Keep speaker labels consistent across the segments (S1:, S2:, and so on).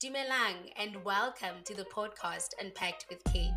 S1: Dumelang and welcome to the podcast Unpacked with Kate.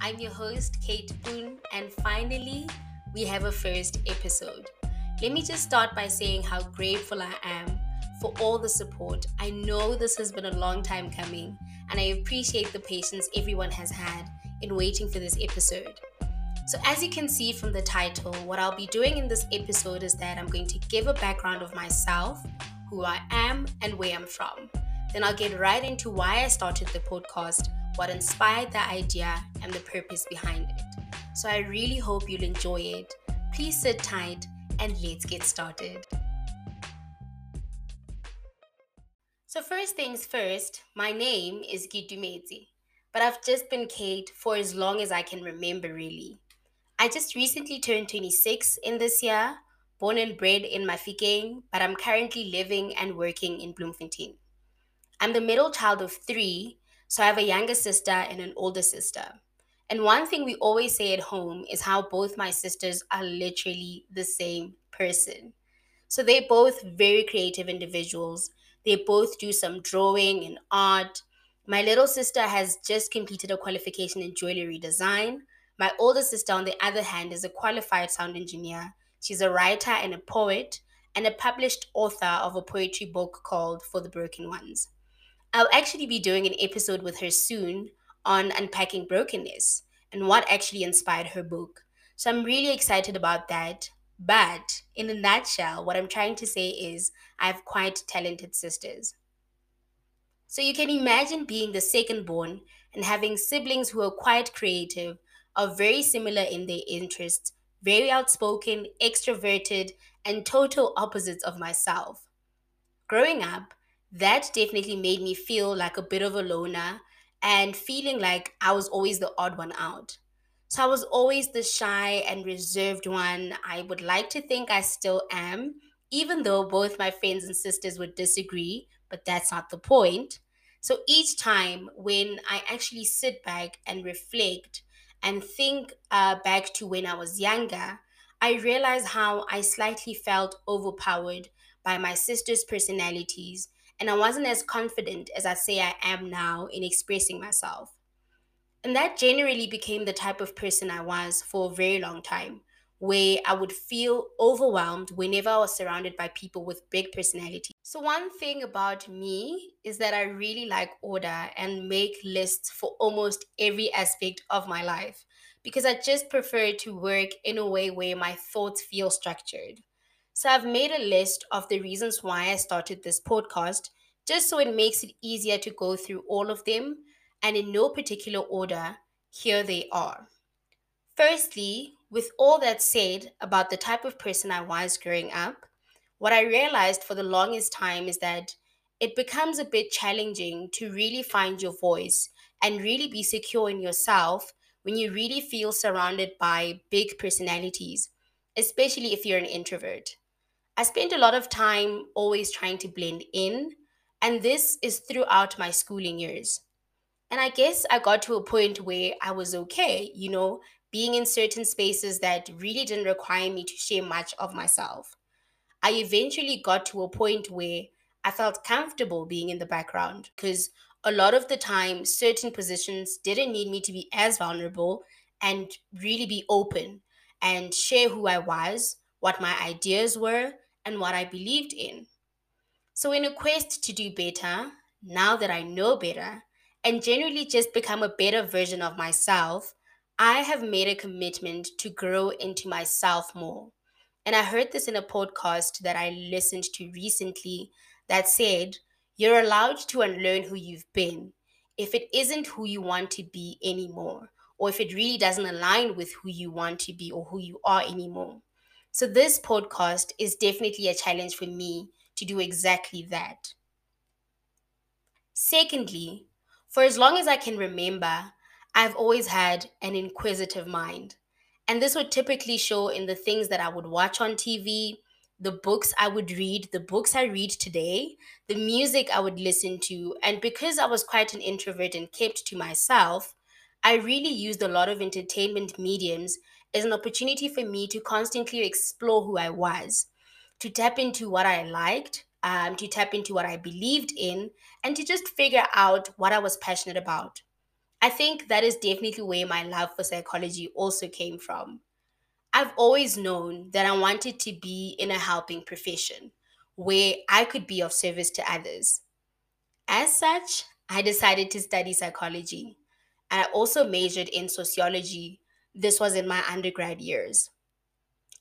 S1: I'm your host, Kate Boone, and finally, we have a first episode. Let me just start by saying how grateful I am for all the support. I know this has been a long time coming, and I appreciate the patience everyone has had in waiting for this episode. So, as you can see from the title, what I'll be doing in this episode is that I'm going to give a background of myself, who I am, and where I'm from. Then I'll get right into why I started the podcast, what inspired the idea, and the purpose behind it. So I really hope you'll enjoy it. Please sit tight and let's get started. So, first things first, my name is Gidumezi, but I've just been Kate for as long as I can remember, really. I just recently turned 26 in this year, born and bred in Mafikeng, but I'm currently living and working in Bloemfontein. I'm the middle child of three, so I have a younger sister and an older sister. And one thing we always say at home is how both my sisters are literally the same person. So they're both very creative individuals. They both do some drawing and art. My little sister has just completed a qualification in jewelry design. My older sister, on the other hand, is a qualified sound engineer. She's a writer and a poet, and a published author of a poetry book called For the Broken Ones. I'll actually be doing an episode with her soon on unpacking brokenness and what actually inspired her book. So I'm really excited about that. But in a nutshell, what I'm trying to say is I have quite talented sisters. So you can imagine being the second born and having siblings who are quite creative, are very similar in their interests, very outspoken, extroverted, and total opposites of myself. Growing up, that definitely made me feel like a bit of a loner and feeling like I was always the odd one out. So I was always the shy and reserved one. I would like to think I still am, even though both my friends and sisters would disagree, but that's not the point. So each time when I actually sit back and reflect and think uh, back to when I was younger, I realize how I slightly felt overpowered by my sisters' personalities and I wasn't as confident as I say I am now in expressing myself. And that generally became the type of person I was for a very long time, where I would feel overwhelmed whenever I was surrounded by people with big personalities. So, one thing about me is that I really like order and make lists for almost every aspect of my life because I just prefer to work in a way where my thoughts feel structured. So I've made a list of the reasons why I started this podcast, just so it makes it easier to go through all of them. And in no particular order, here they are. Firstly, with all that said about the type of person I was growing up, what I realized for the longest time is that it becomes a bit challenging to really find your voice and really be secure in yourself when you really feel surrounded by big personalities, especially if you're an introvert. I spent a lot of time always trying to blend in, and this is throughout my schooling years. And I guess I got to a point where I was okay, you know, being in certain spaces that really didn't require me to share much of myself. I eventually got to a point where I felt comfortable being in the background because a lot of the time, certain positions didn't need me to be as vulnerable and really be open and share who I was, what my ideas were, and what I believed in. So, in a quest to do better, now that I know better, and generally just become a better version of myself, I have made a commitment to grow into myself more. And I heard this in a podcast that I listened to recently that said, You're allowed to unlearn who you've been if it isn't who you want to be anymore, or if it really doesn't align with who you want to be or who you are anymore. So, this podcast is definitely a challenge for me to do exactly that. Secondly, for as long as I can remember, I've always had an inquisitive mind. And this would typically show in the things that I would watch on TV, the books I would read, the books I read today, the music I would listen to. And because I was quite an introvert and kept to myself, I really used a lot of entertainment mediums is an opportunity for me to constantly explore who I was, to tap into what I liked, um, to tap into what I believed in, and to just figure out what I was passionate about. I think that is definitely where my love for psychology also came from. I've always known that I wanted to be in a helping profession where I could be of service to others. As such, I decided to study psychology. I also majored in sociology. This was in my undergrad years.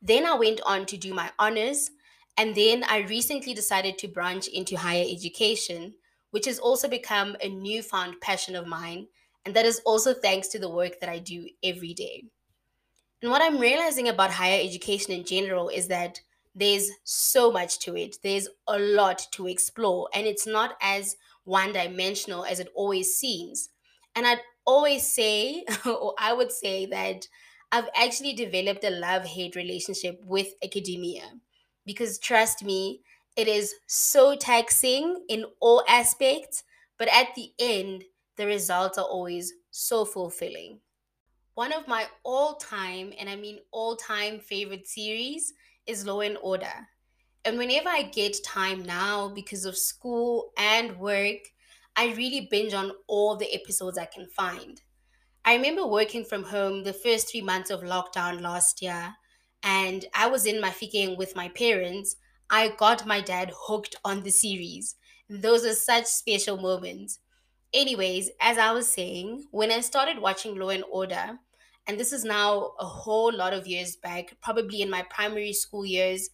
S1: Then I went on to do my honors, and then I recently decided to branch into higher education, which has also become a newfound passion of mine, and that is also thanks to the work that I do every day. And what I'm realizing about higher education in general is that there's so much to it. There's a lot to explore, and it's not as one dimensional as it always seems. And I'd always say, or I would say, that I've actually developed a love hate relationship with academia because trust me, it is so taxing in all aspects, but at the end, the results are always so fulfilling. One of my all time, and I mean all time favorite series is Law and Order. And whenever I get time now because of school and work, I really binge on all the episodes I can find. I remember working from home the first three months of lockdown last year, and I was in my Mafikeng with my parents. I got my dad hooked on the series. Those are such special moments. Anyways, as I was saying, when I started watching Law and Order, and this is now a whole lot of years back, probably in my primary school years,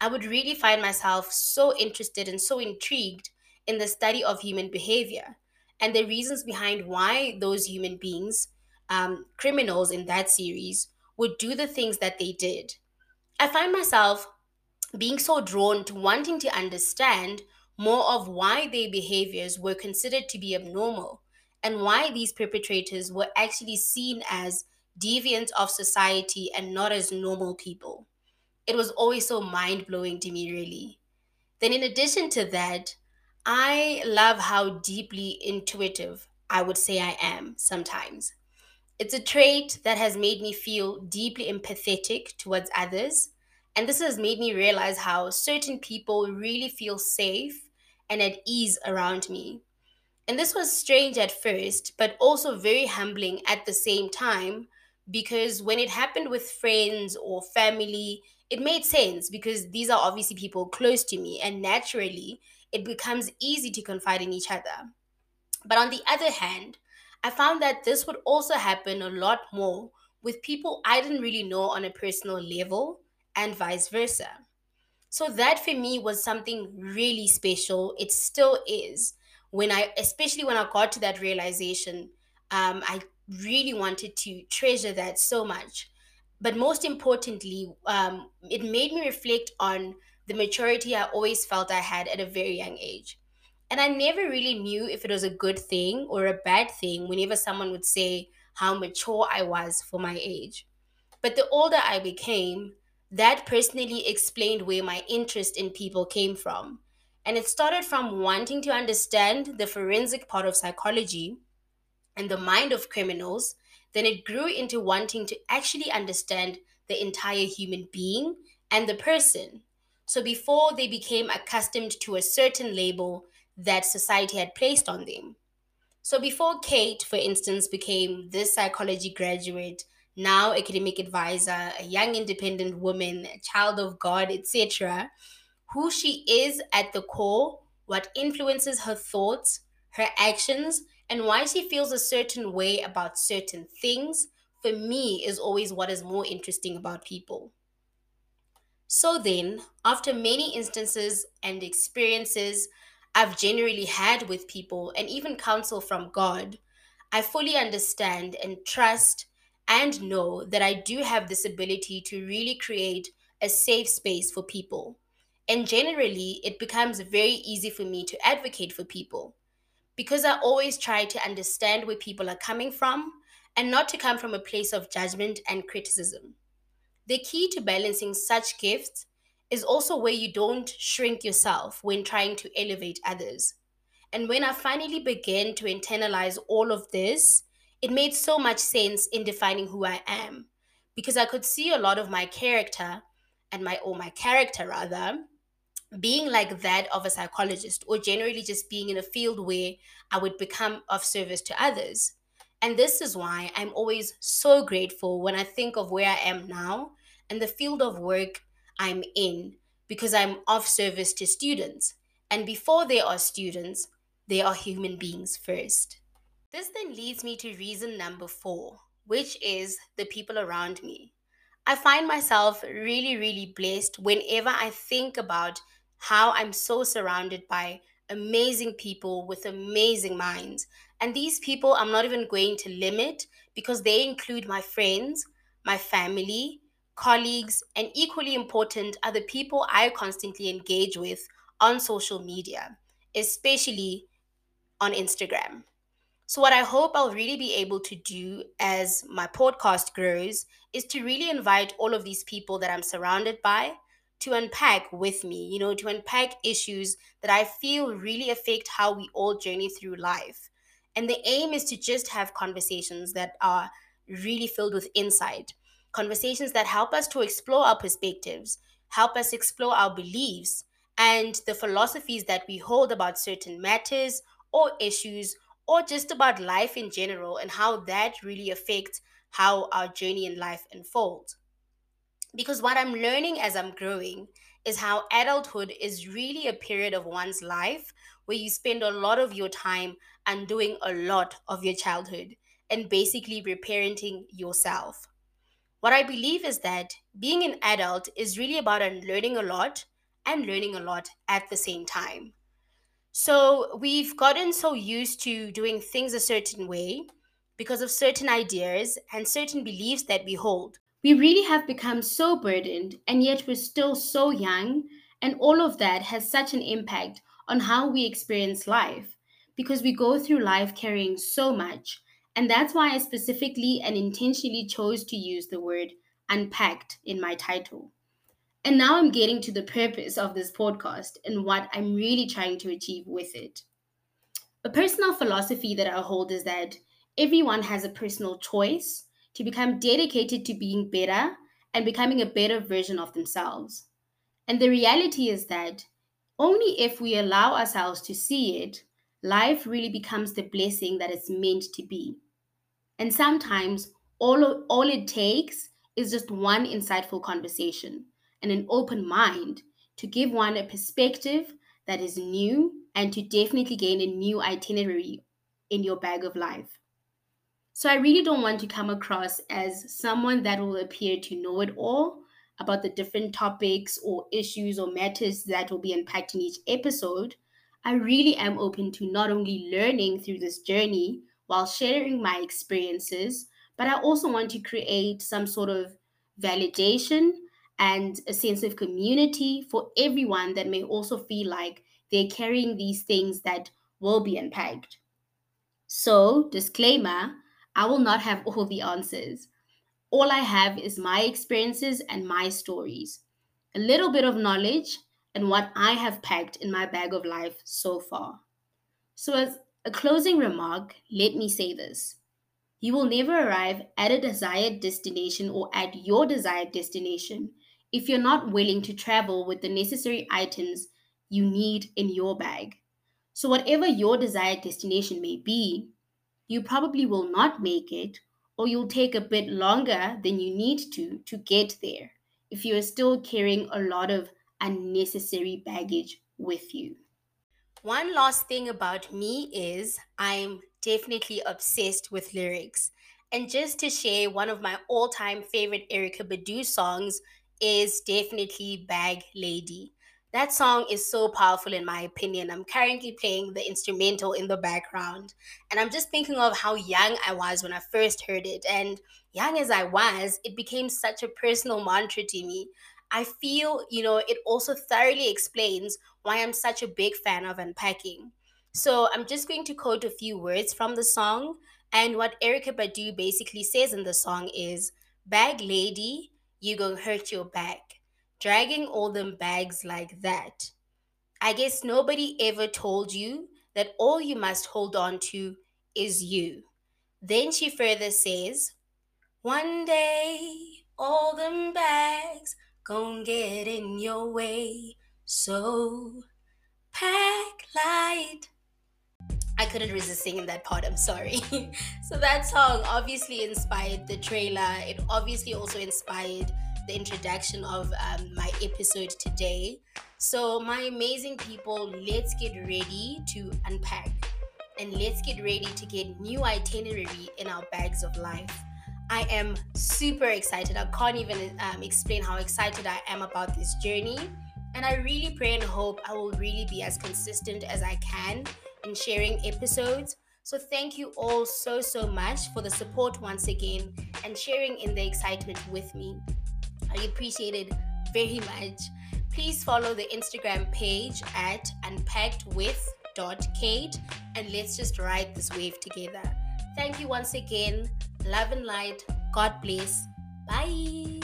S1: I would really find myself so interested and so intrigued in the study of human behavior and the reasons behind why those human beings, um, criminals in that series, would do the things that they did. I find myself being so drawn to wanting to understand more of why their behaviors were considered to be abnormal and why these perpetrators were actually seen as deviants of society and not as normal people. It was always so mind blowing to me, really. Then, in addition to that, I love how deeply intuitive I would say I am sometimes. It's a trait that has made me feel deeply empathetic towards others. And this has made me realize how certain people really feel safe and at ease around me. And this was strange at first, but also very humbling at the same time because when it happened with friends or family, it made sense because these are obviously people close to me, and naturally, it becomes easy to confide in each other. But on the other hand, I found that this would also happen a lot more with people I didn't really know on a personal level, and vice versa. So that for me was something really special. It still is. When I, especially when I got to that realization, um, I really wanted to treasure that so much. But most importantly, um, it made me reflect on the maturity I always felt I had at a very young age. And I never really knew if it was a good thing or a bad thing whenever someone would say how mature I was for my age. But the older I became, that personally explained where my interest in people came from. And it started from wanting to understand the forensic part of psychology and the mind of criminals, then it grew into wanting to actually understand the entire human being and the person. So before they became accustomed to a certain label that society had placed on them. So before Kate, for instance, became this psychology graduate, now academic advisor, a young independent woman, a child of God, etc., who she is at the core, what influences her thoughts, her actions, and why she feels a certain way about certain things, for me, is always what is more interesting about people. So then, after many instances and experiences I've generally had with people and even counsel from God, I fully understand and trust and know that I do have this ability to really create a safe space for people. And generally, it becomes very easy for me to advocate for people because I always try to understand where people are coming from and not to come from a place of judgment and criticism. The key to balancing such gifts is also where you don't shrink yourself when trying to elevate others. And when I finally began to internalize all of this, it made so much sense in defining who I am because I could see a lot of my character and my or my character rather being like that of a psychologist or generally just being in a field where I would become of service to others. And this is why I'm always so grateful when I think of where I am now and the field of work I'm in because I'm of service to students. And before there are students, there are human beings first. This then leads me to reason number four, which is the people around me. I find myself really, really blessed whenever I think about how I'm so surrounded by amazing people with amazing minds. And these people I'm not even going to limit because they include my friends, my family, colleagues, and equally important are the people I constantly engage with on social media, especially on Instagram. So, what I hope I'll really be able to do as my podcast grows is to really invite all of these people that I'm surrounded by to unpack with me, you know, to unpack issues that I feel really affect how we all journey through life. And the aim is to just have conversations that are really filled with insight, conversations that help us to explore our perspectives, help us explore our beliefs, and the philosophies that we hold about certain matters or issues or just about life in general and how that really affects how our journey in life unfolds. Because what I'm learning as I'm growing is how adulthood is really a period of one's life where you spend a lot of your time undoing a lot of your childhood and basically reparenting yourself. What I believe is that being an adult is really about unlearning a lot and learning a lot at the same time. So we've gotten so used to doing things a certain way because of certain ideas and certain beliefs that we hold. We really have become so burdened, and yet we're still so young, and all of that has such an impact on how we experience life because we go through life carrying so much. And that's why I specifically and intentionally chose to use the word unpacked in my title. And now I'm getting to the purpose of this podcast and what I'm really trying to achieve with it. A personal philosophy that I hold is that everyone has a personal choice to become dedicated to being better and becoming a better version of themselves. And the reality is that only if we allow ourselves to see it, life really becomes the blessing that it's meant to be. And sometimes all, all it takes is just one insightful conversation and an open mind to give one a perspective that is new and to definitely gain a new itinerary in your bag of life. So I really don't want to come across as someone that will appear to know it all about the different topics or issues or matters that will be unpacked in each episode. I really am open to not only learning through this journey while sharing my experiences, but I also want to create some sort of validation and a sense of community for everyone that may also feel like they're carrying these things that will be unpacked. So, disclaimer I will not have all the answers. All I have is my experiences and my stories, a little bit of knowledge, and what I have packed in my bag of life so far. So, as a closing remark, let me say this. You will never arrive at a desired destination or at your desired destination if you're not willing to travel with the necessary items you need in your bag. So, whatever your desired destination may be, you probably will not make it or you'll take a bit longer than you need to to get there if you are still carrying a lot of unnecessary baggage with you. One last thing about me is I'm definitely obsessed with lyrics. And just to share one of my all time favorite Erykah Badu songs is definitely Bag Lady. That song is so powerful, in my opinion. I'm currently playing the instrumental in the background. And I'm just thinking of how young I was when I first heard it. And young as I was, it became such a personal mantra to me. I feel, you know, it also thoroughly explains why I'm such a big fan of unpacking. So I'm just going to quote a few words from the song. And what Erykah Badu basically says in the song is Bag lady, you gonna hurt your back dragging all them bags like that. I guess nobody ever told you that all you must hold on to is you. Then she further says, One day, all them bags gon' get in your way. So pack light. I couldn't resist singing that part, I'm sorry. so that song obviously inspired the trailer. It obviously also inspired the introduction of um, my episode today. So, my amazing people, let's get ready to unpack and let's get ready to get new itinerary in our bags of life. I am super excited. I can't even um, explain how excited I am about this journey. And I really pray and hope I will really be as consistent as I can in sharing episodes. So, thank you all so, so much for the support once again and sharing in the excitement with me. I appreciate it very much. Please follow the Instagram page at unpackedwith.kate and let's just ride this wave together. Thank you once again. Love and light. God bless. Bye.